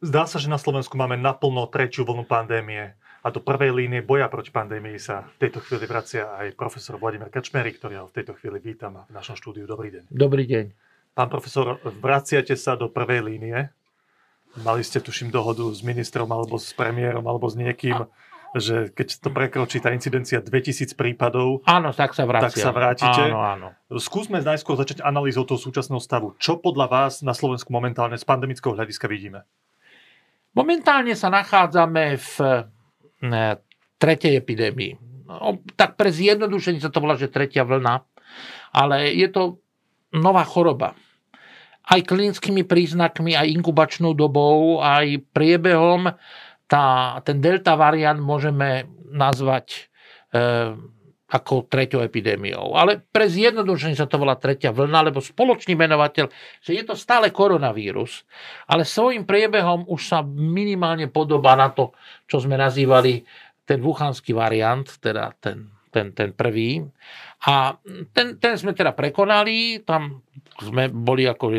Zdá sa, že na Slovensku máme naplno tretiu vlnu pandémie a do prvej línie boja proti pandémii sa v tejto chvíli vracia aj profesor Vladimír Kačmery, ktorý ho v tejto chvíli vítam v našom štúdiu. Dobrý deň. Dobrý deň. Pán profesor, vraciate sa do prvej línie. Mali ste, tuším, dohodu s ministrom alebo s premiérom alebo s niekým, že keď to prekročí tá incidencia 2000 prípadov, áno, tak sa, vracia. tak sa vrátite. Áno, áno. Skúsme najskôr začať analýzou toho súčasného stavu. Čo podľa vás na Slovensku momentálne z pandemického hľadiska vidíme? Momentálne sa nachádzame v tretej epidémii. No, tak pre zjednodušenie sa to volá, že tretia vlna, ale je to nová choroba. Aj klinickými príznakmi, aj inkubačnou dobou, aj priebehom tá, ten delta variant môžeme nazvať e, ako treťou epidémiou. Ale pre zjednodušenie sa to volá tretia vlna, lebo spoločný menovateľ, že je to stále koronavírus, ale svojim priebehom už sa minimálne podobá na to, čo sme nazývali ten wuhanský variant, teda ten, ten, ten prvý. A ten, ten sme teda prekonali, tam sme boli ako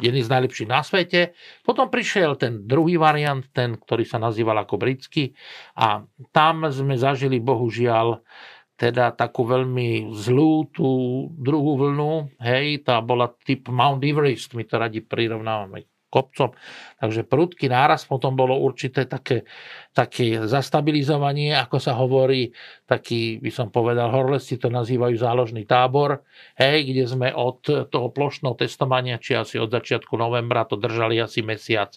jedný z najlepších na svete. Potom prišiel ten druhý variant, ten, ktorý sa nazýval ako britský a tam sme zažili bohužiaľ teda takú veľmi zlú tú druhú vlnu, hej, tá bola typ Mount Everest, my to radi prirovnávame kopcom. Takže prudký náraz, potom bolo určité také, také zastabilizovanie, ako sa hovorí, taký, by som povedal, horlesti to nazývajú záložný tábor, hej, kde sme od toho plošného testovania, či asi od začiatku novembra to držali asi mesiac,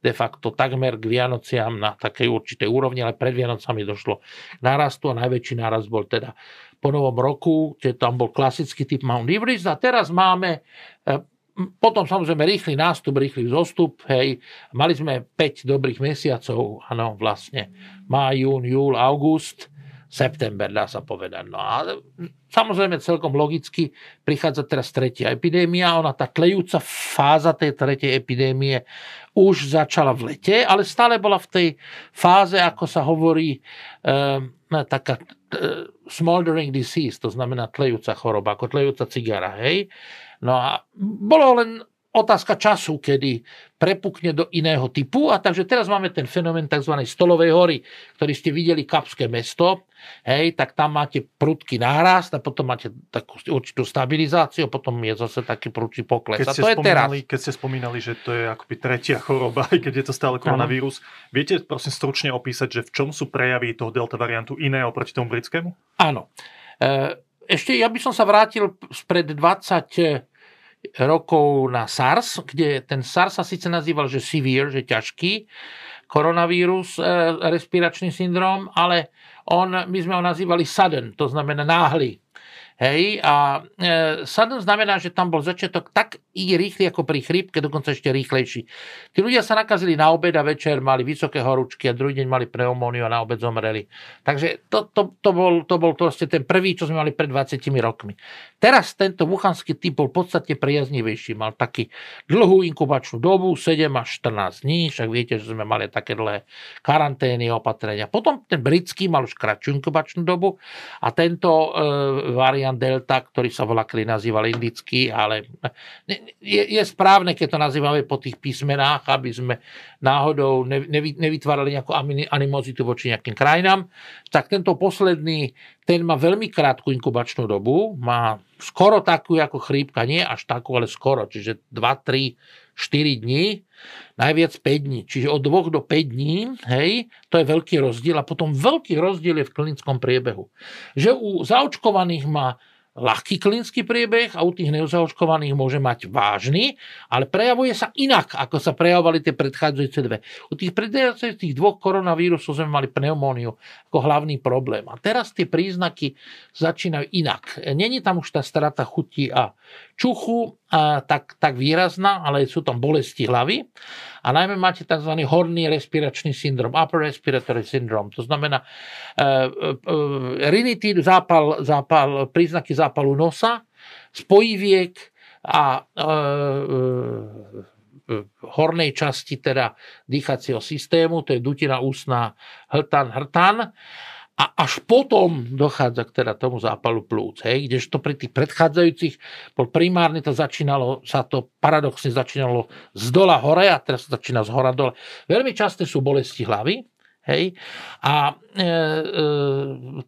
de facto takmer k Vianociam na takej určitej úrovni, ale pred Vianocami došlo k nárastu a najväčší nárast bol teda po novom roku, kde tam bol klasický typ Mount Everest a teraz máme eh, potom samozrejme rýchly nástup, rýchly zostup, hej. Mali sme 5 dobrých mesiacov, áno, vlastne. Má, jún, júl, august, september, dá sa povedať. No a samozrejme celkom logicky prichádza teraz tretia epidémia. Ona, tá tlejúca fáza tej tretej epidémie už začala v lete, ale stále bola v tej fáze, ako sa hovorí, um, taká uh, smoldering disease, to znamená tlejúca choroba, ako tlejúca cigara, hej. No a bolo len otázka času, kedy prepukne do iného typu. A takže teraz máme ten fenomén tzv. stolovej hory, ktorý ste videli Kapské mesto. Hej, tak tam máte prudký nárast a potom máte takú určitú stabilizáciu a potom je zase taký prudký pokles. Keď a to je teraz. Keď ste spomínali, že to je akoby tretia choroba, aj keď je to stále koronavírus, ano. viete prosím stručne opísať, že v čom sú prejavy toho delta variantu iné oproti tomu britskému? Áno. E, ešte ja by som sa vrátil spred 20 rokov na SARS, kde ten SARS sa síce nazýval, že severe, že ťažký koronavírus, e, respiračný syndrom, ale on, my sme ho nazývali sudden, to znamená náhly. Hej, a e, sudden znamená, že tam bol začiatok tak i rýchly ako pri chrípke, dokonca ešte rýchlejší. Tí ľudia sa nakazili na obed a večer, mali vysoké horúčky a druhý deň mali pneumóniu a na obed zomreli. Takže to, to, to, bol, to bol proste ten prvý, čo sme mali pred 20 rokmi. Teraz tento wuhanský typ bol podstatne priaznivejší. Mal taký dlhú inkubačnú dobu, 7 až 14 dní, však viete, že sme mali také dlhé karantény, opatrenia. Potom ten britský mal už kratšiu inkubačnú dobu a tento e, variant delta, ktorý sa volá, kedy nazýval indický, ale je, je správne, keď to nazývame po tých písmenách, aby sme náhodou nevy, nevytvárali nejakú animozitu voči nejakým krajinám. Tak tento posledný, ten má veľmi krátku inkubačnú dobu, má skoro takú ako chrípka, nie až takú, ale skoro, čiže 2, 3, 4 dní, najviac 5 dní. Čiže od 2 do 5 dní, hej, to je veľký rozdiel. A potom veľký rozdiel je v klinickom priebehu. Že u zaočkovaných má ľahký klinický priebeh a u tých nezaočkovaných môže mať vážny, ale prejavuje sa inak, ako sa prejavovali tie predchádzajúce dve. U tých predchádzajúcich dvoch koronavírusov sme mali pneumóniu ako hlavný problém. A teraz tie príznaky začínajú inak. Není tam už tá strata chuti a čuchu tak, tak výrazná, ale sú tam bolesti hlavy. A najmä máte tzv. horný respiračný syndrom, upper respiratory syndrome. To znamená uh, uh, rinitíd, zápal, zápal, príznaky zápalu nosa, spojiviek a uh, hornej časti teda dýchacieho systému, to je dutina ústna hltan, hrtan a až potom dochádza k teda tomu zápalu plúc. Hej, kdežto pri tých predchádzajúcich bol primárne to začínalo, sa to paradoxne začínalo z dola hore a teraz sa začína z hora dole. Veľmi časté sú bolesti hlavy, Hej? A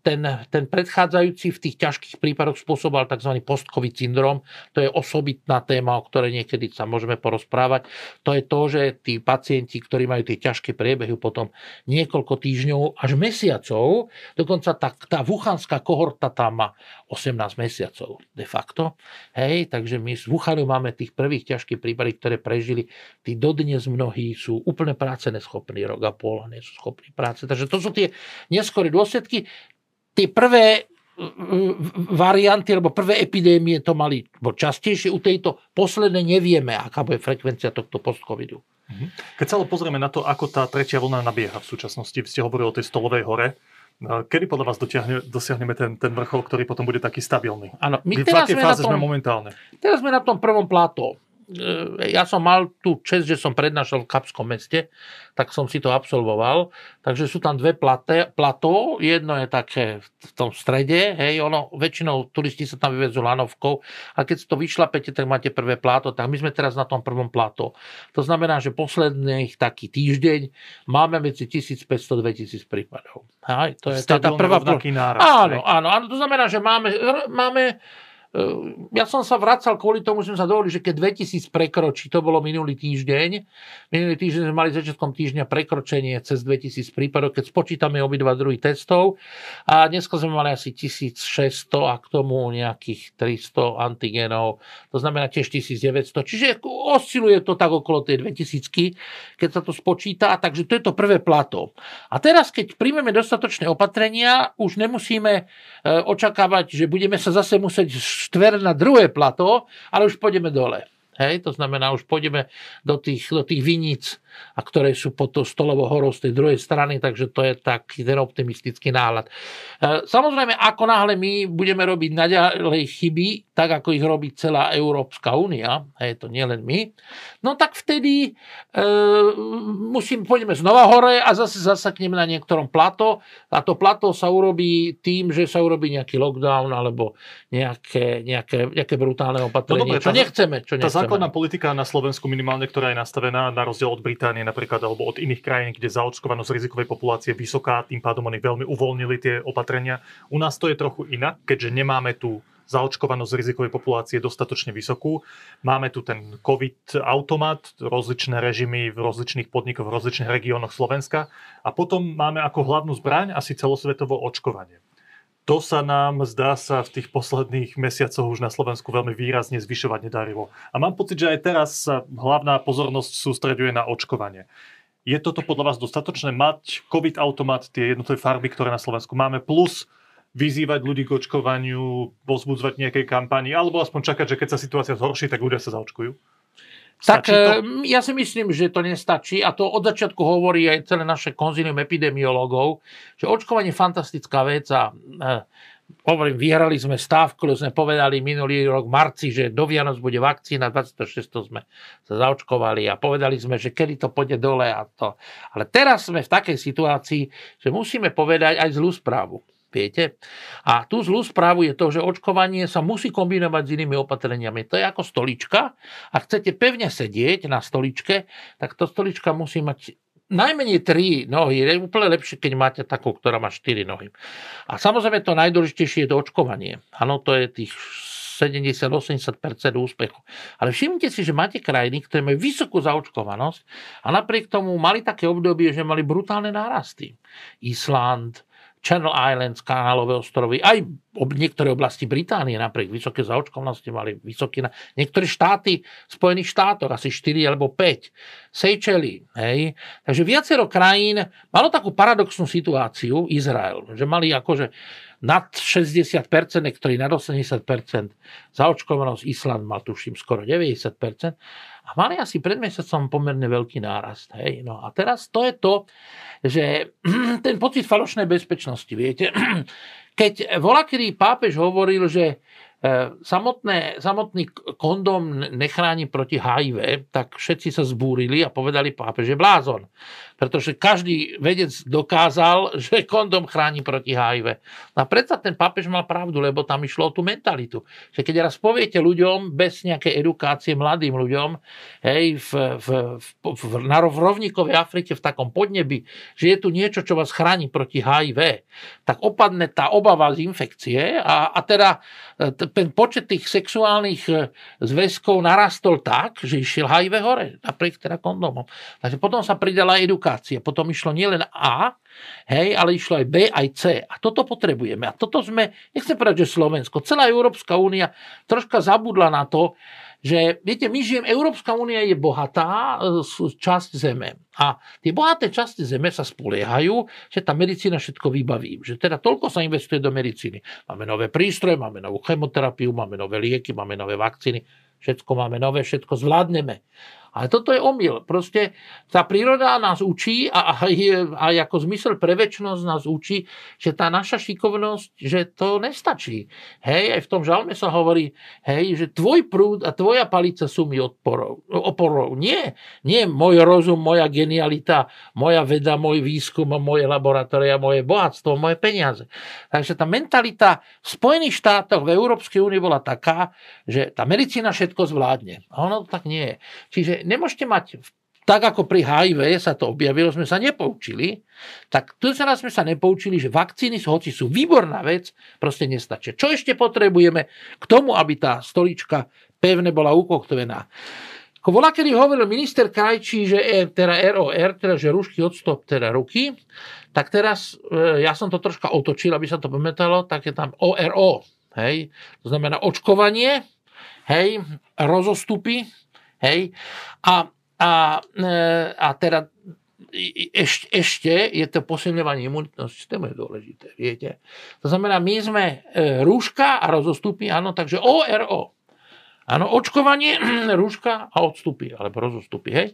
ten, ten predchádzajúci v tých ťažkých prípadoch spôsoboval tzv. post-covid syndrom. To je osobitná téma, o ktorej niekedy sa môžeme porozprávať. To je to, že tí pacienti, ktorí majú tie ťažké priebehy potom niekoľko týždňov až mesiacov, dokonca tá, tá wuchanská kohorta tam má 18 mesiacov de facto. Hej? Takže my z Wuhanu máme tých prvých ťažkých prípadov, ktoré prežili. Tí dodnes mnohí sú úplne práce neschopní, rok a pol, nie sú schopní práce. Takže to sú tie neskoré dôsledky. Tie prvé varianty alebo prvé epidémie to mali bo častejšie. U tejto poslednej nevieme, aká bude frekvencia tohto post-covidu. Mhm. Keď sa ale pozrieme na to, ako tá tretia vlna nabieha v súčasnosti, ste hovorili o tej stolovej hore, Kedy podľa vás dotiahne, dosiahneme ten, ten vrchol, ktorý potom bude taký stabilný? Áno, my v teraz sme fáze tom, sme momentálne? Teraz sme na tom prvom plato. E, ja som mal tú čest, že som prednášal v Kapskom meste, tak som si to absolvoval. Takže sú tam dve platé, plató, jedno je také v tom strede, hej, ono, väčšinou turisti sa tam vyvezú lanovkou a keď si to vyšlapete, tak máte prvé plato, tak my sme teraz na tom prvom plato. To znamená, že posledných taký týždeň máme medzi 1500-2000 prípadov. Hej, to je, to je tá prvá... Nárast, áno, áno, áno, to znamená, že máme, máme ja som sa vracal kvôli tomu, že sme sa dovolili, že keď 2000 prekročí, to bolo minulý týždeň, minulý týždeň sme mali začiatkom týždňa prekročenie cez 2000 prípadov, keď spočítame obidva druhy testov. A dneska sme mali asi 1600 a k tomu nejakých 300 antigenov, to znamená tiež 1900, čiže osciluje to tak okolo tej 2000 keď sa to spočíta, takže to je to prvé plato. A teraz, keď príjmeme dostatočné opatrenia, už nemusíme e, očakávať, že budeme sa zase musieť štver na druhé plato, ale už pôjdeme dole. Hej, to znamená, už pôjdeme do tých, do tých viníc, a ktoré sú pod to stolovou horou z tej druhej strany, takže to je taký ten optimistický náhľad. E, samozrejme, ako náhle my budeme robiť naďalej chyby, tak ako ich robí celá Európska únia, hej, to nie len my, no tak vtedy e, musím, pôjdeme znova hore a zase zasakneme na niektorom plato a to plato sa urobí tým, že sa urobí nejaký lockdown alebo nejaké, nejaké, nejaké brutálne opatrenie, no, dobre, čo tá, nechceme. Čo tá základná politika na Slovensku minimálne, ktorá je nastavená na rozdiel od Británie napríklad alebo od iných krajín, kde zaočkovanosť rizikovej populácie je vysoká, tým pádom oni veľmi uvoľnili tie opatrenia. U nás to je trochu inak, keďže nemáme tú zaočkovanosť rizikovej populácie dostatočne vysokú. Máme tu ten COVID automat, rozličné režimy v rozličných podnikoch, v rozličných regiónoch Slovenska a potom máme ako hlavnú zbraň asi celosvetovo očkovanie to sa nám, zdá sa, v tých posledných mesiacoch už na Slovensku veľmi výrazne zvyšovať nedarilo. A mám pocit, že aj teraz sa hlavná pozornosť sústreďuje na očkovanie. Je toto podľa vás dostatočné mať COVID automat, tie jednotlivé farby, ktoré na Slovensku máme, plus vyzývať ľudí k očkovaniu, pozbudzovať nejakej kampani, alebo aspoň čakať, že keď sa situácia zhorší, tak ľudia sa zaočkujú? Tak to? Ehm, ja si myslím, že to nestačí a to od začiatku hovorí aj celé naše konzílium epidemiológov, že očkovanie je fantastická vec a e, hovorím, vyhrali sme stav, ktorý sme povedali minulý rok v marci, že do Vianoc bude vakcína, 26. sme sa zaočkovali a povedali sme, že kedy to pôjde dole a to. Ale teraz sme v takej situácii, že musíme povedať aj zlú správu. Viete? A tú zlú správu je to, že očkovanie sa musí kombinovať s inými opatreniami. To je ako stolička. Ak chcete pevne sedieť na stoličke, tak to stolička musí mať najmenej tri nohy. Je úplne lepšie, keď máte takú, ktorá má 4 nohy. A samozrejme to najdôležitejšie je to očkovanie. Áno, to je tých 70-80% úspechu. Ale všimnite si, že máte krajiny, ktoré majú vysokú zaočkovanosť a napriek tomu mali také obdobie, že mali brutálne nárasty. Island, Channel Islands, Kanálové ostrovy, aj niektoré oblasti Británie napriek vysoké zaočkovanosti mali vysoký... Na... Niektoré štáty Spojených štátoch, asi 4 alebo 5. Seychelles, hej. Takže viacero krajín malo takú paradoxnú situáciu, Izrael, že mali akože nad 60%, niektorí nad 80% zaočkovanosť, Island mal tuším skoro 90%, a mali asi pred mesiacom pomerne veľký nárast. Hej. No a teraz to je to, že ten pocit falošnej bezpečnosti, viete, keď volakedy pápež hovoril, že samotné, samotný kondom nechráni proti HIV, tak všetci sa zbúrili a povedali pápež je blázon. Pretože každý vedec dokázal, že kondom chráni proti HIV. No a predsa ten pápež mal pravdu, lebo tam išlo o tú mentalitu. Že keď raz poviete ľuďom, bez nejakej edukácie mladým ľuďom, hej, v, v, v, v, na, v rovníkovej Afrike, v takom podnebi, že je tu niečo, čo vás chráni proti HIV, tak opadne tá obava z infekcie a, a teda ten počet tých sexuálnych e, zväzkov narastol tak, že išiel HIV hore, napriek teda kondomom. Takže potom sa pridala edukácia. Potom išlo nielen A, hej, ale išlo aj B, aj C. A toto potrebujeme. A toto sme, nechcem povedať, že Slovensko, celá Európska únia troška zabudla na to, že, viete, my žijeme, Európska únia je bohatá e, časť zeme. A tie bohaté časti zeme sa spoliehajú, že tá medicína všetko vybaví. Že teda toľko sa investuje do medicíny. Máme nové prístroje, máme novú chemoterapiu, máme nové lieky, máme nové vakcíny. Všetko máme nové, všetko zvládneme. Ale toto je omyl. Proste tá príroda nás učí a aj, aj ako zmysel pre väčšnosť nás učí, že tá naša šikovnosť, že to nestačí. Hej, aj v tom žalme sa hovorí, hej, že tvoj prúd a tvoja palica sú mi odporou, oporou. Nie, nie môj rozum, moja genialita, moja veda, môj výskum, moje laboratória, moje bohatstvo, moje peniaze. Takže tá mentalita v Spojených štátoch, v Európskej únii bola taká, že tá medicína všetko zvládne. A ono to tak nie je. Čiže nemôžete mať tak ako pri HIV sa to objavilo, sme sa nepoučili, tak tu sa sme sa nepoučili, že vakcíny, hoci sú výborná vec, proste nestačia. Čo ešte potrebujeme k tomu, aby tá stolička pevne bola ukotvená? Ako volá, kedy hovoril minister Krajčí, že je teda ROR, teda že rušky odstop teda ruky, tak teraz e, ja som to troška otočil, aby sa to pamätalo, tak je tam ORO, hej, to znamená očkovanie, hej, rozostupy, Hej? A, a, e, a teda ešte, ešte je to posilňovanie imunitného systému je dôležité, viete. To znamená, my sme e, rúška a rozostupy, áno, takže ORO. Áno, očkovanie, rúška a odstupy, alebo rozostupy, hej.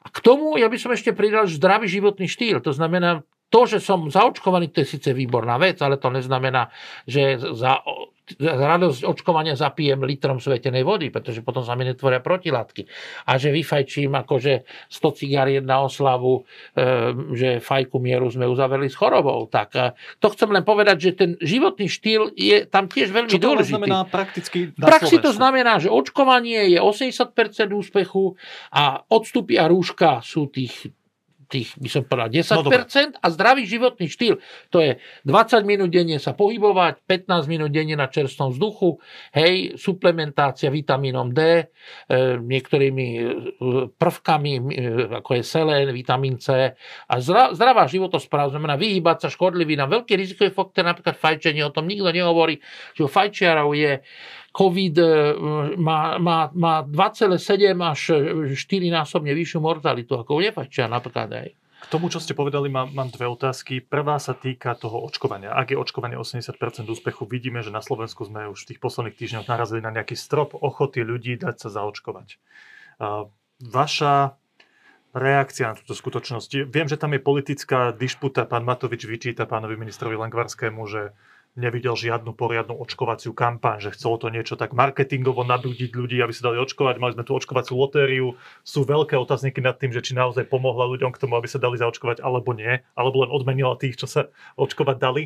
A k tomu ja by som ešte pridal zdravý životný štýl. To znamená, to, že som zaočkovaný, to je síce výborná vec, ale to neznamená, že za radosť očkovania zapijem litrom svetenej vody, pretože potom sa mi netvoria protilátky. A že vyfajčím akože 100 cigariet na oslavu, e, že fajku mieru sme uzavreli s chorobou. Tak to chcem len povedať, že ten životný štýl je tam tiež veľmi Čo to dôležitý. znamená prakticky na praxi to znamená, že očkovanie je 80% úspechu a odstupy a rúška sú tých tých, by som povedal, 10% no, a zdravý životný štýl. To je 20 minút denne sa pohybovať, 15 minút denne na čerstvom vzduchu, hej, suplementácia vitamínom D, e, niektorými e, prvkami, e, ako je selén, vitamín C a zdravá životospráva, znamená vyhýbať sa škodlivinám. Veľký rizikový faktor, napríklad fajčenie, o tom nikto nehovorí, že u fajčiarov je COVID e, má, má, má 2,7 až 4 násobne vyššiu mortalitu ako nefajčia napríklad aj. K tomu, čo ste povedali, mám, mám dve otázky. Prvá sa týka toho očkovania. Ak je očkovanie 80% úspechu, vidíme, že na Slovensku sme už v tých posledných týždňoch narazili na nejaký strop ochoty ľudí dať sa zaočkovať. Vaša reakcia na túto skutočnosť. Viem, že tam je politická dišputa. Pán Matovič vyčíta pánovi ministrovi Langvarskému, že nevidel žiadnu poriadnu očkovaciu kampaň, že chcelo to niečo tak marketingovo nabúdiť ľudí, aby sa dali očkovať. Mali sme tú očkovaciu lotériu. Sú veľké otázniky nad tým, že či naozaj pomohla ľuďom k tomu, aby sa dali zaočkovať alebo nie, alebo len odmenila tých, čo sa očkovať dali.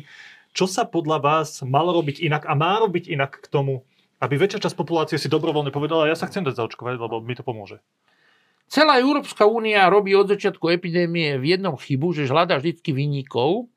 Čo sa podľa vás malo robiť inak a má robiť inak k tomu, aby väčšia časť populácie si dobrovoľne povedala, ja sa chcem dať zaočkovať, lebo mi to pomôže. Celá Európska únia robí od začiatku epidémie v jednom chybu, že hľadá vždy vyníkov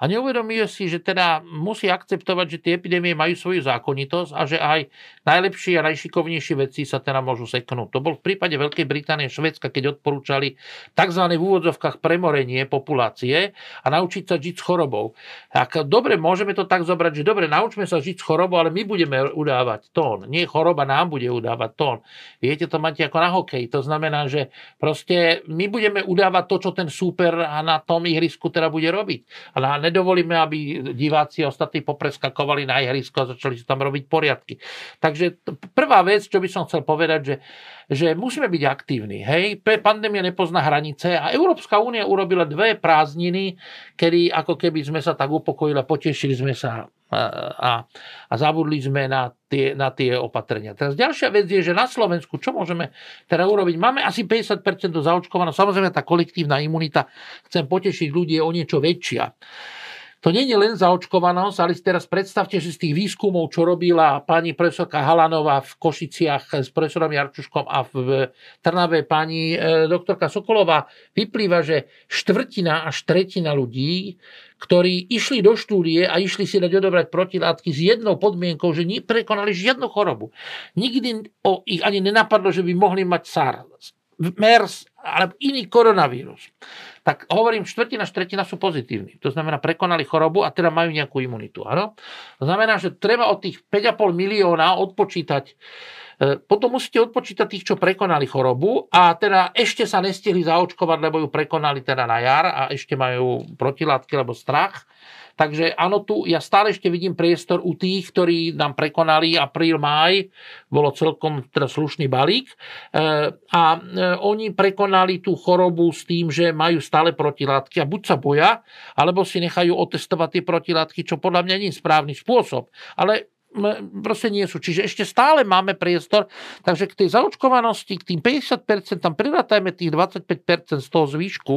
a neuvedomuje si, že teda musí akceptovať, že tie epidémie majú svoju zákonitosť a že aj najlepší a najšikovnejší vedci sa teda môžu seknúť. To bol v prípade Veľkej Británie a Švedska, keď odporúčali tzv. v úvodzovkách premorenie populácie a naučiť sa žiť s chorobou. Tak dobre, môžeme to tak zobrať, že dobre, naučme sa žiť s chorobou, ale my budeme udávať tón. Nie choroba nám bude udávať tón. Viete, to máte ako na hokej. To znamená, že proste my budeme udávať to, čo ten súper na tom ihrisku teda bude robiť. A nedovolíme, aby diváci ostatní popreskakovali na ihrisko a začali si tam robiť poriadky. Takže prvá vec, čo by som chcel povedať, že, že musíme byť aktívni. Hej? Pandémia nepozná hranice a Európska únia urobila dve prázdniny, kedy ako keby sme sa tak upokojili potešili sme sa a, a zabudli sme na tie, na tie opatrenia. Teraz ďalšia vec je, že na Slovensku, čo môžeme teda urobiť? Máme asi 50% zaočkovaných, samozrejme tá kolektívna imunita, chcem potešiť ľudí, je o niečo väčšia. To nie je len zaočkovanosť, ale si teraz predstavte, že z tých výskumov, čo robila pani profesorka Halanová v Košiciach s profesorom Jarčuškom a v Trnave pani e, doktorka Sokolová, vyplýva, že štvrtina až tretina ľudí, ktorí išli do štúdie a išli si dať odobrať protilátky s jednou podmienkou, že neprekonali žiadnu chorobu. Nikdy o ich ani nenapadlo, že by mohli mať SARS, MERS alebo iný koronavírus tak hovorím, štvrtina, štvrtina sú pozitívni. To znamená, prekonali chorobu a teda majú nejakú imunitu. Áno? To znamená, že treba od tých 5,5 milióna odpočítať potom musíte odpočítať tých, čo prekonali chorobu a teda ešte sa nestihli zaočkovať, lebo ju prekonali teda na jar a ešte majú protilátky alebo strach Takže áno, tu ja stále ešte vidím priestor u tých, ktorí nám prekonali apríl, máj, bolo celkom teda slušný balík e, a e, oni prekonali tú chorobu s tým, že majú stále protilátky a buď sa boja, alebo si nechajú otestovať tie protilátky, čo podľa mňa nie je správny spôsob. Ale proste nie sú. Čiže ešte stále máme priestor, takže k tej zaočkovanosti, k tým 50%, tam prirátajme tých 25% z toho zvýšku,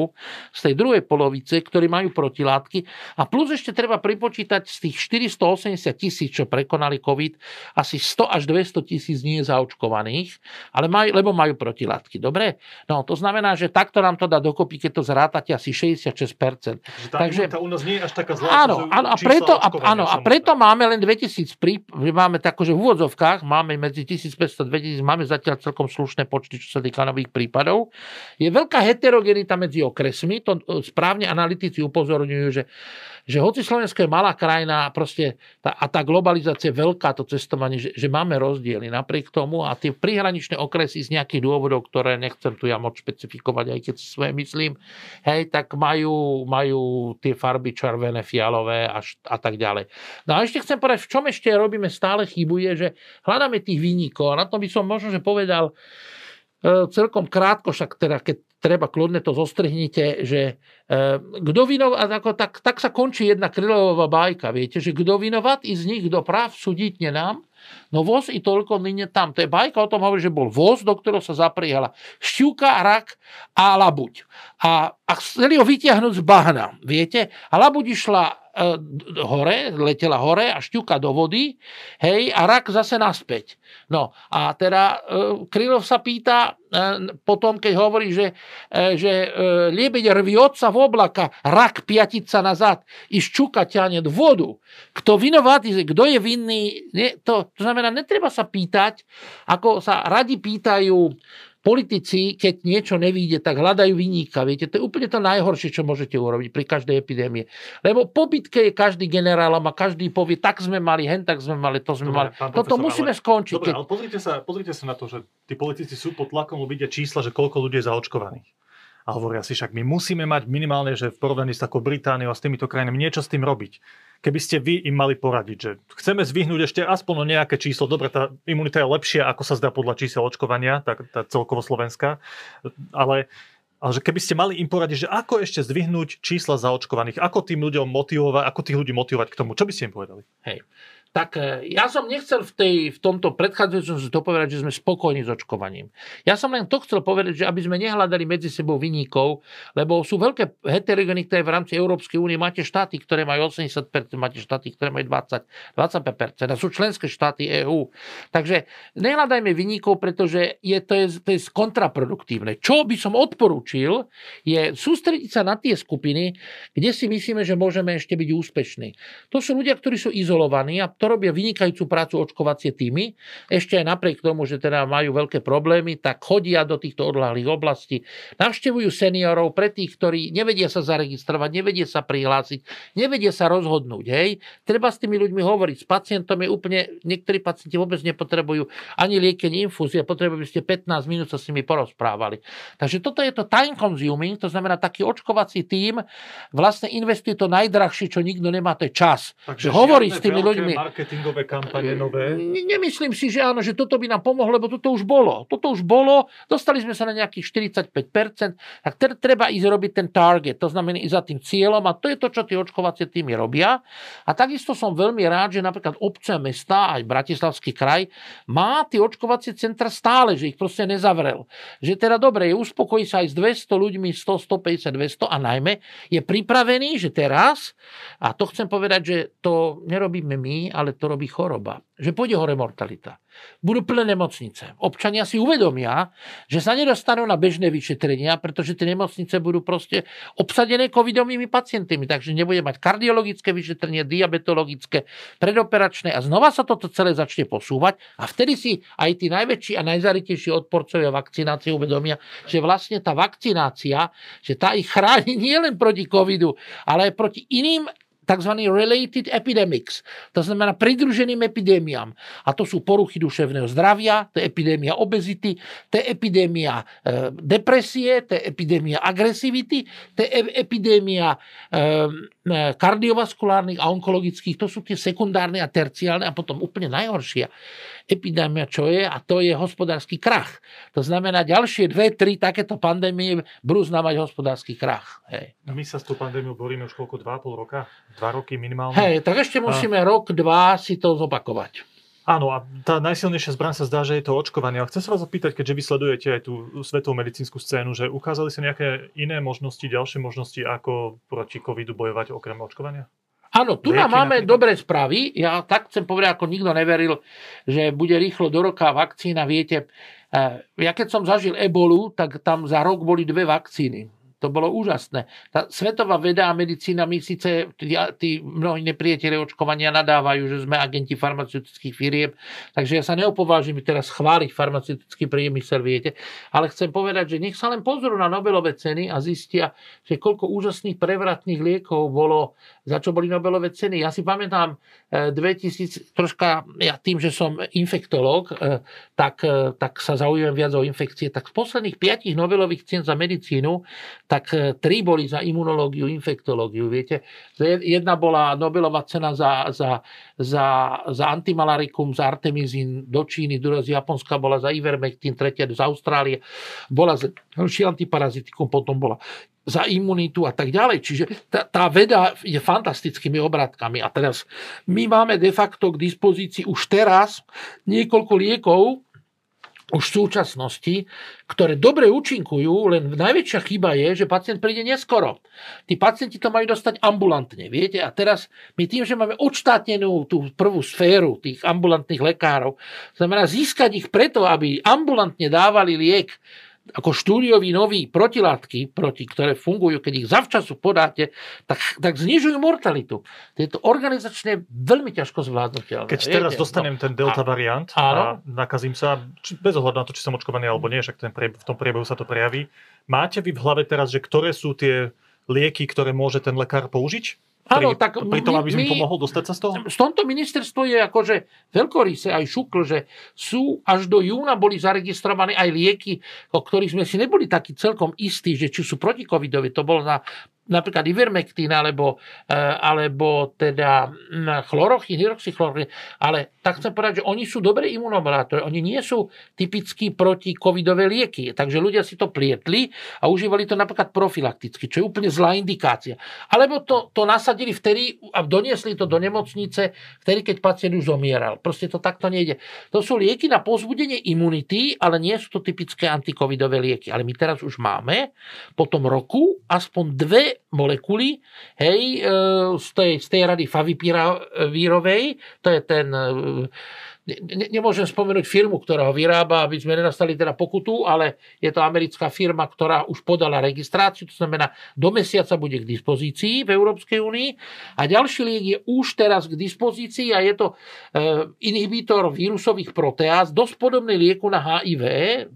z tej druhej polovice, ktorí majú protilátky a plus ešte treba pripočítať z tých 480 tisíc, čo prekonali COVID, asi 100 až 200 tisíc nie je zaočkovaných, ale maj, lebo majú protilátky. Dobre? No to znamená, že takto nám to dá dokopy, keď to zrátate asi 66%. Tá Takže u nás nie je až taká zlá. Áno, áno, a preto, a, áno, a preto máme len 2000 prí, že máme tak, že v úvodzovkách máme medzi 1500 a 2000, máme zatiaľ celkom slušné počty, čo sa týka nových prípadov. Je veľká heterogenita medzi okresmi, to e, správne analytici upozorňujú, že že hoci Slovensko je malá krajina proste tá, a tá globalizácia je veľká, to cestovanie, že, že máme rozdiely napriek tomu a tie prihraničné okresy z nejakých dôvodov, ktoré nechcem tu ja moc špecifikovať, aj keď si svoje myslím, hej, tak majú, majú tie farby červené, fialové a, a tak ďalej. No a ešte chcem povedať, v čom ešte robíme stále chybu, je, že hľadáme tých výnikov a na to by som možno, že povedal, e, celkom krátko, však teda keď treba kľudne to zostrihnite, že e, kto vinovat, ako, tak, tak sa končí jedna krylová bajka, viete, že kto vinovat i z nich, kto práv súdiť nenám, no voz i toľko nyne tam. To je bajka o tom hovorí, že bol voz, do ktorého sa zaprihala šťuka, rak a labuť. A, a chceli ho vytiahnuť z bahna, viete, a labuť išla E, hore, letela hore a šťuka do vody, hej, a rak zase naspäť. No a teda e, Krylov sa pýta e, potom, keď hovorí, že, že liebeď rví otca v oblaka, rak piatica nazad i šťuka ťahne do vodu. Kto vinovatý, kto je vinný, nie, to, to znamená, netreba sa pýtať, ako sa radi pýtajú Politici, keď niečo nevíde, tak hľadajú vyníka. Viete, to je úplne to najhoršie, čo môžete urobiť pri každej epidémie. Lebo po bitke je každý generálom a každý povie, tak sme mali, hen tak sme mali, to sme dobre, mali. Toto musíme ale, skončiť. Dobre, keď... ale pozrite sa, pozrite sa na to, že tí politici sú pod tlakom, vidia čísla, že koľko ľudí je zaočkovaných. A hovoria si však, my musíme mať minimálne, že v porovnaní s takou Britániou a s týmito krajinami niečo s tým robiť keby ste vy im mali poradiť, že chceme zvyhnúť ešte aspoň nejaké číslo, dobre, tá imunita je lepšia, ako sa zdá podľa čísel očkovania, tá, tá celkovo slovenská, ale ale že keby ste mali im poradiť, že ako ešte zdvihnúť čísla zaočkovaných, ako tým ľuďom motivovať, ako tých ľudí motivovať k tomu, čo by ste im povedali? Hej tak e, ja som nechcel v, tej, v tomto predchádzajúcom to povedať, že sme spokojní s očkovaním. Ja som len to chcel povedať, že aby sme nehľadali medzi sebou vyníkov, lebo sú veľké heterogenity v rámci Európskej únie. Máte štáty, ktoré majú 80%, máte štáty, ktoré majú 20, 25% a sú členské štáty EÚ. Takže nehľadajme vyníkov, pretože je, to, je, to je kontraproduktívne. Čo by som odporúčil, je sústrediť sa na tie skupiny, kde si myslíme, že môžeme ešte byť úspešní. To sú ľudia, ktorí sú izolovaní a to robia vynikajúcu prácu očkovacie týmy. Ešte aj napriek tomu, že teda majú veľké problémy, tak chodia do týchto odlahlých oblastí, navštevujú seniorov pre tých, ktorí nevedia sa zaregistrovať, nevedia sa prihlásiť, nevedia sa rozhodnúť. Hej. Treba s tými ľuďmi hovoriť. S pacientom je úplne, niektorí pacienti vôbec nepotrebujú ani lieky, ani infúzie, potrebujú, aby ste 15 minút sa s nimi porozprávali. Takže toto je to time consuming, to znamená taký očkovací tím vlastne investuje to najdrahšie, čo nikto nemá, to je čas. Takže hovorí s tými ľuľuďmi marketingové kampane nové? Nemyslím si, že áno, že toto by nám pomohlo, lebo toto už bolo. Toto už bolo, dostali sme sa na nejakých 45%, tak treba ísť robiť ten target, to znamená ísť za tým cieľom a to je to, čo tie očkovacie týmy robia. A takisto som veľmi rád, že napríklad obce, mesta, aj Bratislavský kraj má tie očkovacie centra stále, že ich proste nezavrel. Že teda dobre, je uspokojí sa aj s 200 ľuďmi, 100, 150, 200 a najmä je pripravený, že teraz, a to chcem povedať, že to nerobíme my, ale to robí choroba že pôjde hore mortalita. Budú plné nemocnice. Občania si uvedomia, že sa nedostanú na bežné vyšetrenia, pretože tie nemocnice budú proste obsadené covidovými pacientami, takže nebude mať kardiologické vyšetrenie, diabetologické, predoperačné a znova sa toto celé začne posúvať a vtedy si aj tí najväčší a najzaritejší odporcovia vakcinácie uvedomia, že vlastne tá vakcinácia, že tá ich chráni nielen proti covidu, ale aj proti iným tzv. related epidemics, to znamená pridruženým epidémiám. A to sú poruchy duševného zdravia, to je epidémia obezity, to je epidémia e, depresie, to je epidémia agresivity, to je epidémia e, kardiovaskulárnych a onkologických, to sú tie sekundárne a terciálne a potom úplne najhoršia epidémia, čo je, a to je hospodársky krach. To znamená, ďalšie dve, tri takéto pandémie budú znamenať hospodársky krach. Hej. No my sa s tou pandémiou boríme už koľko, dva pol roka? Dva roky minimálne? Hej, tak ešte musíme a... rok, dva si to zopakovať. Áno, a tá najsilnejšia zbraň sa zdá, že je to očkovanie. Ale chcem sa vás opýtať, keďže vy sledujete aj tú svetovú medicínsku scénu, že ukázali sa nejaké iné možnosti, ďalšie možnosti, ako proti covidu bojovať okrem očkovania? Áno, tu nám máme napríklad. dobré správy. Ja tak chcem povedať, ako nikto neveril, že bude rýchlo do roka vakcína. Viete, eh, ja keď som zažil ebolu, tak tam za rok boli dve vakcíny. To bolo úžasné. Tá svetová veda a medicína, my síce tí, tí mnohí nepriatelia očkovania nadávajú, že sme agenti farmaceutických firiem, takže ja sa neopovážim teraz chváliť farmaceutický priemysel, viete, ale chcem povedať, že nech sa len pozrú na Nobelové ceny a zistia, že koľko úžasných prevratných liekov bolo, za čo boli Nobelové ceny. Ja si pamätám 2000, e, troška, ja tým, že som infektológ, e, tak, e, tak sa zaujímam viac o infekcie, tak z posledných piatich Nobelových cien za medicínu tak e, tri boli za imunológiu, infektológiu. Viete, jedna bola Nobelová cena za, za, za, za antimalarikum, za artemizín do Číny, druhá z Japonska bola za ivermectin, tretia z Austrálie, bola za ďalší antiparazitikum, potom bola za imunitu a tak ďalej. Čiže tá, tá veda je fantastickými obratkami. A teraz my máme de facto k dispozícii už teraz niekoľko liekov, už v súčasnosti, ktoré dobre účinkujú, len najväčšia chyba je, že pacient príde neskoro. Tí pacienti to majú dostať ambulantne, viete? A teraz my tým, že máme odštátnenú tú prvú sféru tých ambulantných lekárov, znamená získať ich preto, aby ambulantne dávali liek ako štúdiový nový protilátky, proti, ktoré fungujú, keď ich zavčasu podáte, tak, tak znižujú mortalitu. Je to organizačne veľmi ťažko zvládnutelné. Keď viete? teraz dostanem no, ten delta a, variant áno. a nakazím sa, či, bez ohľadu na to, či som očkovaný alebo nie, však ten prie, v tom priebehu sa to prejaví. Máte vy v hlave teraz, že ktoré sú tie lieky, ktoré môže ten lekár použiť? Áno, tak pri tom, aby my, pomohol dostať sa z toho? Z tomto ministerstvo je akože veľkoryse aj šukl, že sú až do júna boli zaregistrované aj lieky, o ktorých sme si neboli takí celkom istí, že či sú protikovidové. To bolo na napríklad ivermectin alebo, e, alebo teda chlorochín, hydroxychlorochín, ale tak chcem povedať, že oni sú dobré imunomodulátory, oni nie sú typicky proti covidové lieky, takže ľudia si to plietli a užívali to napríklad profilakticky, čo je úplne zlá indikácia. Alebo to, to nasadili vtedy a doniesli to do nemocnice, vtedy, keď pacient už zomieral. Proste to takto nejde. To sú lieky na pozbudenie imunity, ale nie sú to typické antikovidové lieky. Ale my teraz už máme po tom roku aspoň dve molekuly, hej, e, z tej, z tej rady favipirávírovej, to je ten e, ne, nemôžem spomenúť firmu, ktorá ho vyrába, aby sme nedostali teda pokutu, ale je to americká firma, ktorá už podala registráciu, to znamená, do mesiaca bude k dispozícii v Európskej únii a ďalší liek je už teraz k dispozícii a je to e, inhibitor vírusových proteáz, dosť podobný lieku na HIV,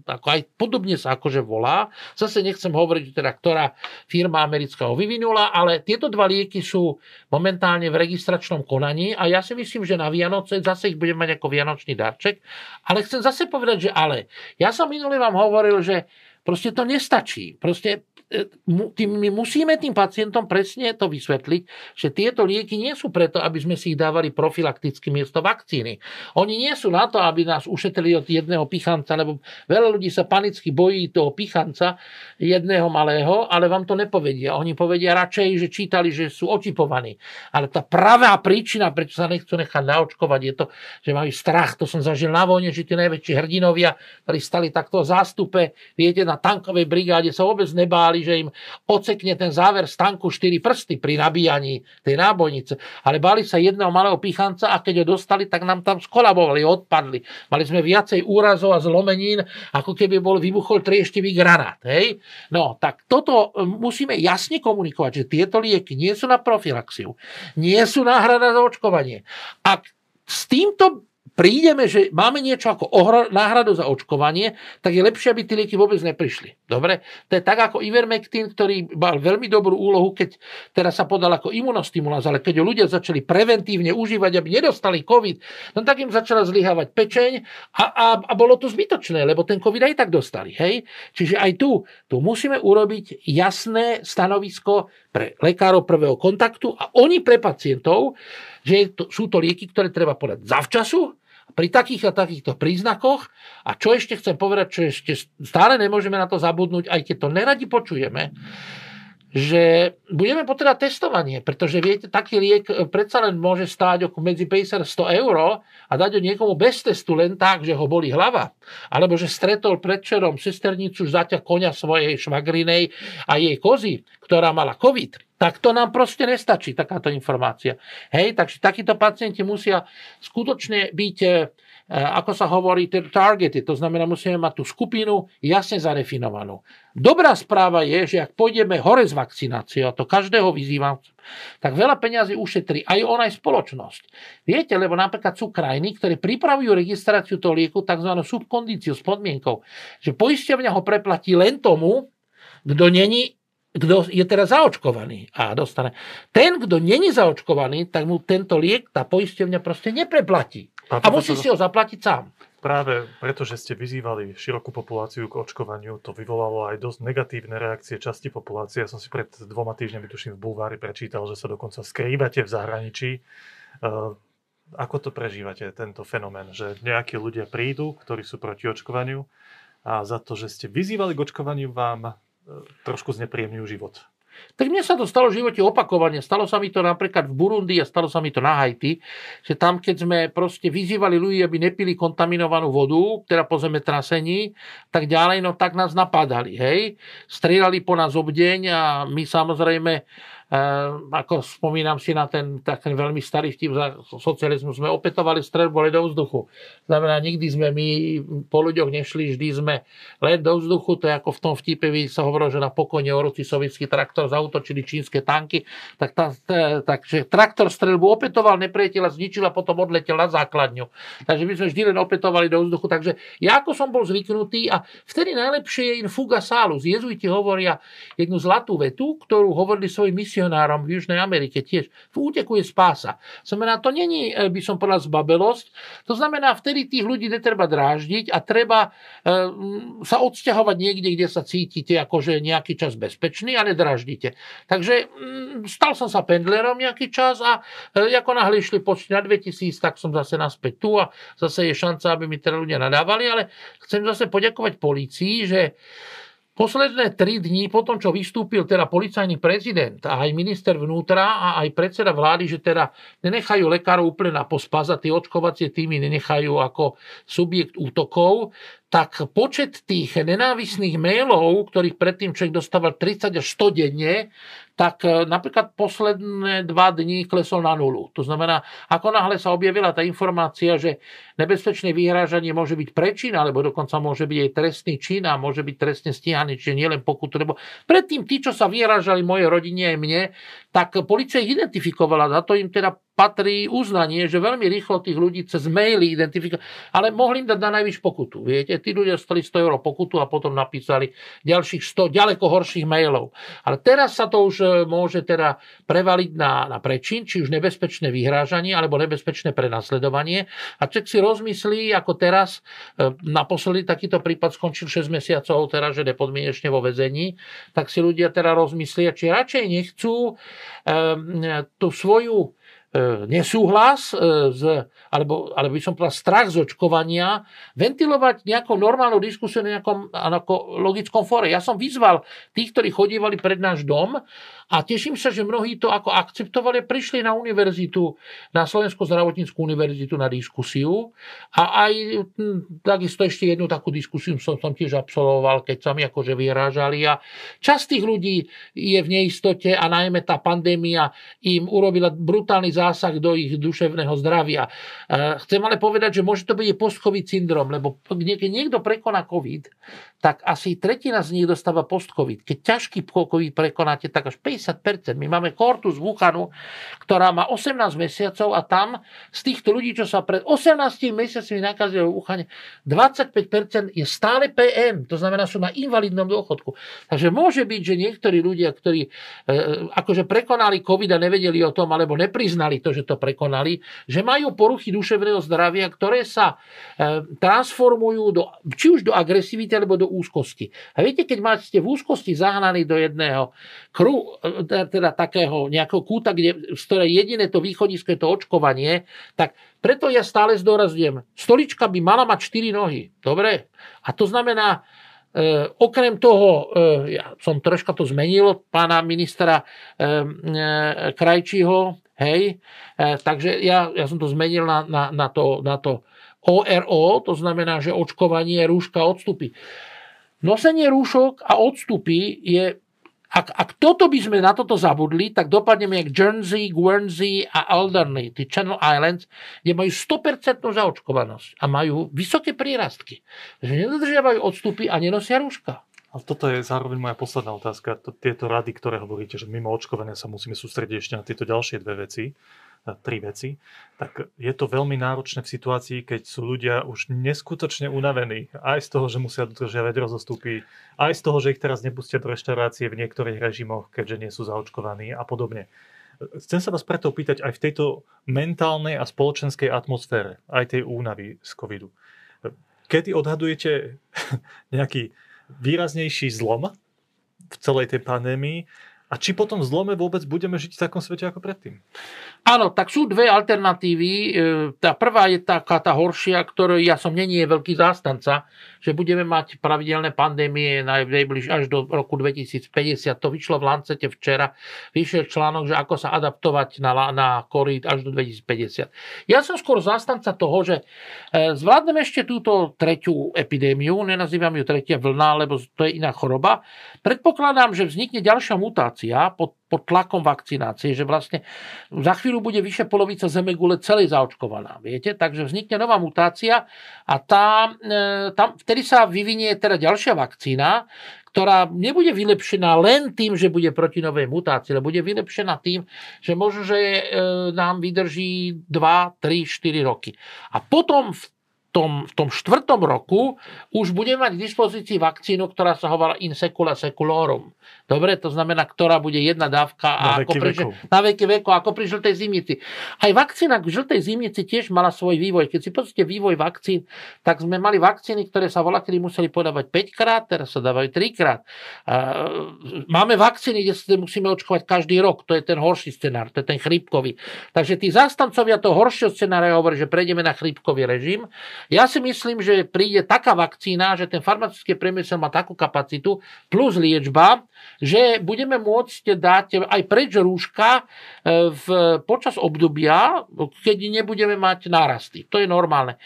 ako aj podobne sa akože volá. Zase nechcem hovoriť, teda, ktorá firma americká ho vyvinula, ale tieto dva lieky sú momentálne v registračnom konaní a ja si myslím, že na Vianoce zase ich budeme mať ako vianočný darček. Ale chcem zase povedať, že ale. Ja som minulý vám hovoril, že Proste to nestačí. Proste E, tým, my musíme tým pacientom presne to vysvetliť, že tieto lieky nie sú preto, aby sme si ich dávali profilakticky miesto vakcíny. Oni nie sú na to, aby nás ušetrili od jedného pichanca, lebo veľa ľudí sa panicky bojí toho pichanca jedného malého, ale vám to nepovedia. Oni povedia radšej, že čítali, že sú očipovaní. Ale tá pravá príčina, prečo sa nechcú nechať naočkovať, je to, že majú strach. To som zažil na vojne, že tí najväčší hrdinovia, ktorí stali takto v zástupe, viete, na tankovej brigáde sa vôbec nebáli báli, že im ocekne ten záver stanku 4 prsty pri nabíjaní tej nábojnice. Ale báli sa jedného malého pichanca a keď ho dostali, tak nám tam skolabovali, odpadli. Mali sme viacej úrazov a zlomenín, ako keby bol vybuchol trieštivý granát. Hej? No, tak toto e, musíme jasne komunikovať, že tieto lieky nie sú na profilaxiu, nie sú náhrada za očkovanie. Ak s týmto prídeme, že máme niečo ako ohra- náhradu za očkovanie, tak je lepšie, aby tie lieky vôbec neprišli. Dobre? To je tak ako Ivermectin, ktorý mal veľmi dobrú úlohu, keď teraz sa podal ako imunostimulans, ale keď ľudia začali preventívne užívať, aby nedostali COVID, no tak im začala zlyhávať pečeň a, a, a bolo to zbytočné, lebo ten COVID aj tak dostali. Hej? Čiže aj tu, tu musíme urobiť jasné stanovisko pre lekárov prvého kontaktu a oni pre pacientov, že to, sú to lieky, ktoré treba podať zavčasu, pri takých a takýchto príznakoch. A čo ešte chcem povedať, čo ešte stále nemôžeme na to zabudnúť, aj keď to neradi počujeme, že budeme potrebovať testovanie, pretože viete, taký liek predsa len môže stáť medzi 50 a 100 eur a dať ho niekomu bez testu len tak, že ho boli hlava. Alebo že stretol predčerom sesternicu zaťa konia svojej švagrinej a jej kozy, ktorá mala COVID tak to nám proste nestačí, takáto informácia. Hej, takže takíto pacienti musia skutočne byť, e, ako sa hovorí, targety, to znamená, musíme mať tú skupinu jasne zarefinovanú. Dobrá správa je, že ak pôjdeme hore s vakcináciou, a to každého vyzývam, tak veľa peňazí ušetrí aj on, aj spoločnosť. Viete, lebo napríklad sú krajiny, ktoré pripravujú registráciu toho lieku tzv. subkondíciu s podmienkou, že poisťovňa ho preplatí len tomu, kto není kto je teraz zaočkovaný a dostane. Ten, kto není zaočkovaný, tak mu tento liek tá poisťovňa proste nepreplatí. A, a musí to... si ho zaplatiť sám. Práve preto, že ste vyzývali širokú populáciu k očkovaniu, to vyvolalo aj dosť negatívne reakcie časti populácie. Ja som si pred dvoma týždňami, tuším, v Bulvári prečítal, že sa dokonca skrývate v zahraničí. Uh, ako to prežívate, tento fenomén, že nejakí ľudia prídu, ktorí sú proti očkovaniu a za to, že ste vyzývali k očkovaniu, vám trošku znepríjemňujú život. Tak mne sa to stalo v živote opakovane. Stalo sa mi to napríklad v Burundi a stalo sa mi to na Haiti, že tam, keď sme proste vyzývali ľudí, aby nepili kontaminovanú vodu, teda po zemetrasení, tak ďalej, no tak nás napádali, hej. Strieľali po nás obdeň a my samozrejme ako spomínam si na ten, tak ten veľmi starý vtip za socializmu, sme opätovali strelbu ale do vzduchu. Znamená, nikdy sme my po ľuďoch nešli, vždy sme len do vzduchu, to je ako v tom vtipe, sa hovorilo, že na pokojne oroci sovietský traktor zautočili čínske tanky, tak tá, tá, takže traktor strelbu opetoval nepriateľa, zničil a potom odletel na základňu. Takže my sme vždy len opätovali do vzduchu. Takže ja ako som bol zvyknutý a vtedy najlepšie je in fuga salus. Jezuiti hovoria jednu zlatú vetu, ktorú hovorili svojim misionárom v Južnej Amerike tiež. V úteku je spása. Znamená, to není, e, by som povedal, zbabelosť. To znamená, vtedy tých ľudí netreba dráždiť a treba e, sa odsťahovať niekde, kde sa cítite akože nejaký čas bezpečný a nedraždite. Takže stal som sa pendlerom nejaký čas a e, ako náhle išli počty na 2000, tak som zase naspäť tu a zase je šanca, aby mi teda ľudia nadávali, ale chcem zase poďakovať policii, že Posledné tri dní po tom, čo vystúpil teda policajný prezident a aj minister vnútra a aj predseda vlády, že teda nenechajú lekárov úplne na pospas a tie očkovacie týmy nenechajú ako subjekt útokov, tak počet tých nenávisných mailov, ktorých predtým človek dostával 30 až 100 denne, tak e, napríklad posledné dva dní klesol na nulu. To znamená, ako náhle sa objavila tá informácia, že nebezpečné vyhrážanie môže byť prečin, alebo dokonca môže byť aj trestný čin a môže byť trestne stíhaný, čiže nielen pokutu. Lebo predtým tí, čo sa vyhrážali mojej rodine aj mne, tak policia ich identifikovala. Za to im teda patrí uznanie, že veľmi rýchlo tých ľudí cez maily identifikovali, ale mohli im dať na najvyš pokutu. Viete, tí ľudia stali 100 eur pokutu a potom napísali ďalších 100 ďaleko horších mailov. Ale teraz sa to už e, môže teda prevaliť na, na prečin, či už nebezpečné vyhrážanie alebo nebezpečné prenasledovanie. A človek si rozmyslí, ako teraz, e, naposledy takýto prípad skončil 6 mesiacov, teraz, že nepodmienečne vo vezení, tak si ľudia teda rozmyslia, či radšej nechcú tú svoju nesúhlas, e, z, alebo, alebo by som povedal strach z očkovania, ventilovať nejakou normálnou diskusiu na nejakom logickom fóre. Ja som vyzval tých, ktorí chodívali pred náš dom, a teším sa, že mnohí to ako akceptovali, prišli na univerzitu, na Slovenskú zdravotníckú univerzitu na diskusiu a aj takisto ešte jednu takú diskusiu som, som tiež absolvoval, keď sa mi akože vyrážali a časť tých ľudí je v neistote a najmä tá pandémia im urobila brutálny zásah do ich duševného zdravia. Chcem ale povedať, že môže to byť post-covid syndrom, lebo keď niekto prekoná COVID, tak asi tretina z nich dostáva post-covid. Keď ťažký COVID prekonáte, tak až 50%. My máme kortu z Wuhanu, ktorá má 18 mesiacov a tam z týchto ľudí, čo sa pred 18 mesiacmi nakazili v Wuhane, 25% je stále PM, to znamená, sú na invalidnom dôchodku. Takže môže byť, že niektorí ľudia, ktorí e, akože prekonali COVID a nevedeli o tom, alebo nepriznali to, že to prekonali, že majú poruchy duševného zdravia, ktoré sa e, transformujú do, či už do agresivity, alebo do úzkosti. A viete, keď máte v úzkosti zahnaný do jedného kru, teda takého nejakého kúta, kde, z ktorej jediné to východisko je to očkovanie, tak preto ja stále zdôrazňujem, stolička by mala mať 4 nohy. Dobre? A to znamená, E, okrem toho, e, ja som troška to zmenil pána ministra e, e, Krajčího, hej, e, takže ja, ja som to zmenil na, na, na, to, na to ORO, to znamená, že očkovanie rúška odstupy. Nosenie rúšok a odstupy je ak, ak toto by sme na toto zabudli, tak dopadneme jak Jersey, Guernsey a Alderney, tí Channel Islands, kde majú 100% zaočkovanosť a majú vysoké prírastky. Že nedodržiavajú odstupy a nenosia rúška. A toto je zároveň moja posledná otázka. Tieto rady, ktoré hovoríte, že mimo očkovania sa musíme sústrediť ešte na tieto ďalšie dve veci tri veci, tak je to veľmi náročné v situácii, keď sú ľudia už neskutočne unavení. Aj z toho, že musia dodržiavať rozostupy, aj z toho, že ich teraz nepustia do reštaurácie v niektorých režimoch, keďže nie sú zaočkovaní a podobne. Chcem sa vás preto opýtať aj v tejto mentálnej a spoločenskej atmosfére, aj tej únavy z covidu. Kedy odhadujete nejaký výraznejší zlom v celej tej pandémii a či potom v zlome vôbec budeme žiť v takom svete ako predtým? Áno, tak sú dve alternatívy. E, tá prvá je taká tá horšia, ktorú ja som není veľký zástanca, že budeme mať pravidelné pandémie najbliž až do roku 2050. To vyšlo v Lancete včera. Vyšiel článok, že ako sa adaptovať na, na COVID až do 2050. Ja som skôr zástanca toho, že e, zvládneme ešte túto tretiu epidémiu, nenazývam ju tretia vlna, lebo to je iná choroba. Predpokladám, že vznikne ďalšia mutácia pod pod tlakom vakcinácie, že vlastne za chvíľu bude vyše polovica zemegule celej zaočkovaná. Viete? Takže vznikne nová mutácia a tá, e, tam, vtedy sa vyvinie teda ďalšia vakcína, ktorá nebude vylepšená len tým, že bude proti novej mutácii, ale bude vylepšená tým, že možno, že e, nám vydrží 2, 3, 4 roky. A potom v tom, v tom štvrtom roku už budeme mať k dispozícii vakcínu, ktorá sa hovala in secula seculorum. Dobre, to znamená, ktorá bude jedna dávka a ako pri, na veky veku, ako pri žltej zimnici. Aj vakcína k žltej zimnici tiež mala svoj vývoj. Keď si pozrite vývoj vakcín, tak sme mali vakcíny, ktoré sa volá, kedy museli podávať 5 krát, teraz sa dávajú 3 krát. Máme vakcíny, kde sa musíme očkovať každý rok. To je ten horší scenár, to je ten chrípkový. Takže tí zastancovia toho horšieho scenára hovorí, že prejdeme na chrípkový režim. Ja si myslím, že príde taká vakcína, že ten farmaceutický priemysel má takú kapacitu plus liečba, že budeme môcť dať aj preč rúška e, v, počas obdobia, keď nebudeme mať nárasty. To je normálne.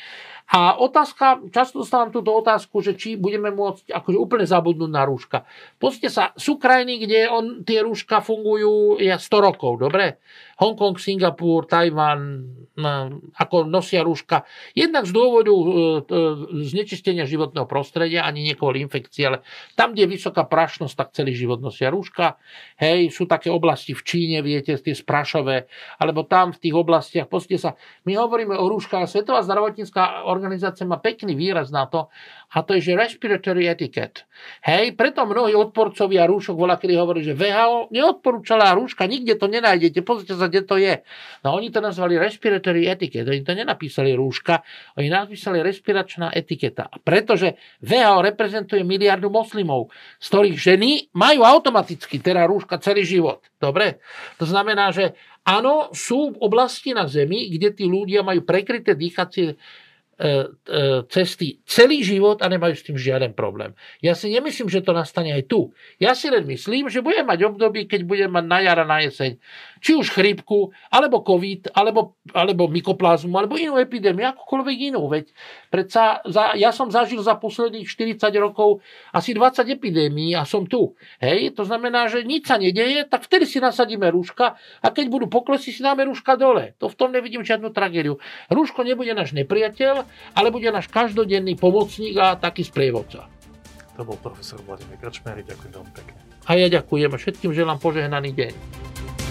A otázka, často dostávam túto otázku, že či budeme môcť akože úplne zabudnúť na rúška. Pozrite sa, sú krajiny, kde on, tie rúška fungujú ja 100 rokov, dobre? Hongkong, Singapur, Tajvan, ako nosia rúška. Jednak z dôvodu e, znečistenia životného prostredia, ani nie kvôli infekcii, ale tam, kde je vysoká prašnosť, tak celý život nosia rúška. Hej, sú také oblasti v Číne, viete, tie sprašové, alebo tam v tých oblastiach, pozrite sa, my hovoríme o rúškach, Svetová zdravotnícká organizácia má pekný výraz na to, a to je, že respiratory etiquette. Hej, preto mnohí odporcovia rúšok voľa, kedy hovorí, že VHO neodporúčala rúška, nikde to nenájdete, pozrite sa, kde to je. No oni to nazvali respiratory etiquette, oni to nenapísali rúška, oni napísali respiračná etiketa. Pretože VHO reprezentuje miliardu moslimov, z ktorých ženy majú automaticky teda rúška celý život. Dobre? To znamená, že áno, sú oblasti na Zemi, kde tí ľudia majú prekryté dýchacie cesty celý život a nemajú s tým žiaden problém. Ja si nemyslím, že to nastane aj tu. Ja si len myslím, že budem mať obdobie, keď budem mať na jara, na jeseň či už chrípku, alebo COVID, alebo, alebo mykoplazmu, alebo inú epidémiu, akokoľvek inú. Veď predsa za, ja som zažil za posledných 40 rokov asi 20 epidémií a som tu. Hej, to znamená, že nič sa nedeje, tak vtedy si nasadíme rúška a keď budú poklesy, si dáme rúška dole. To v tom nevidím žiadnu tragédiu. Rúško nebude náš nepriateľ, ale bude náš každodenný pomocník a taký sprievodca. To bol profesor Vladimír Krčmery, ďakujem veľmi pekne. A ja ďakujem a všetkým želám požehnaný deň.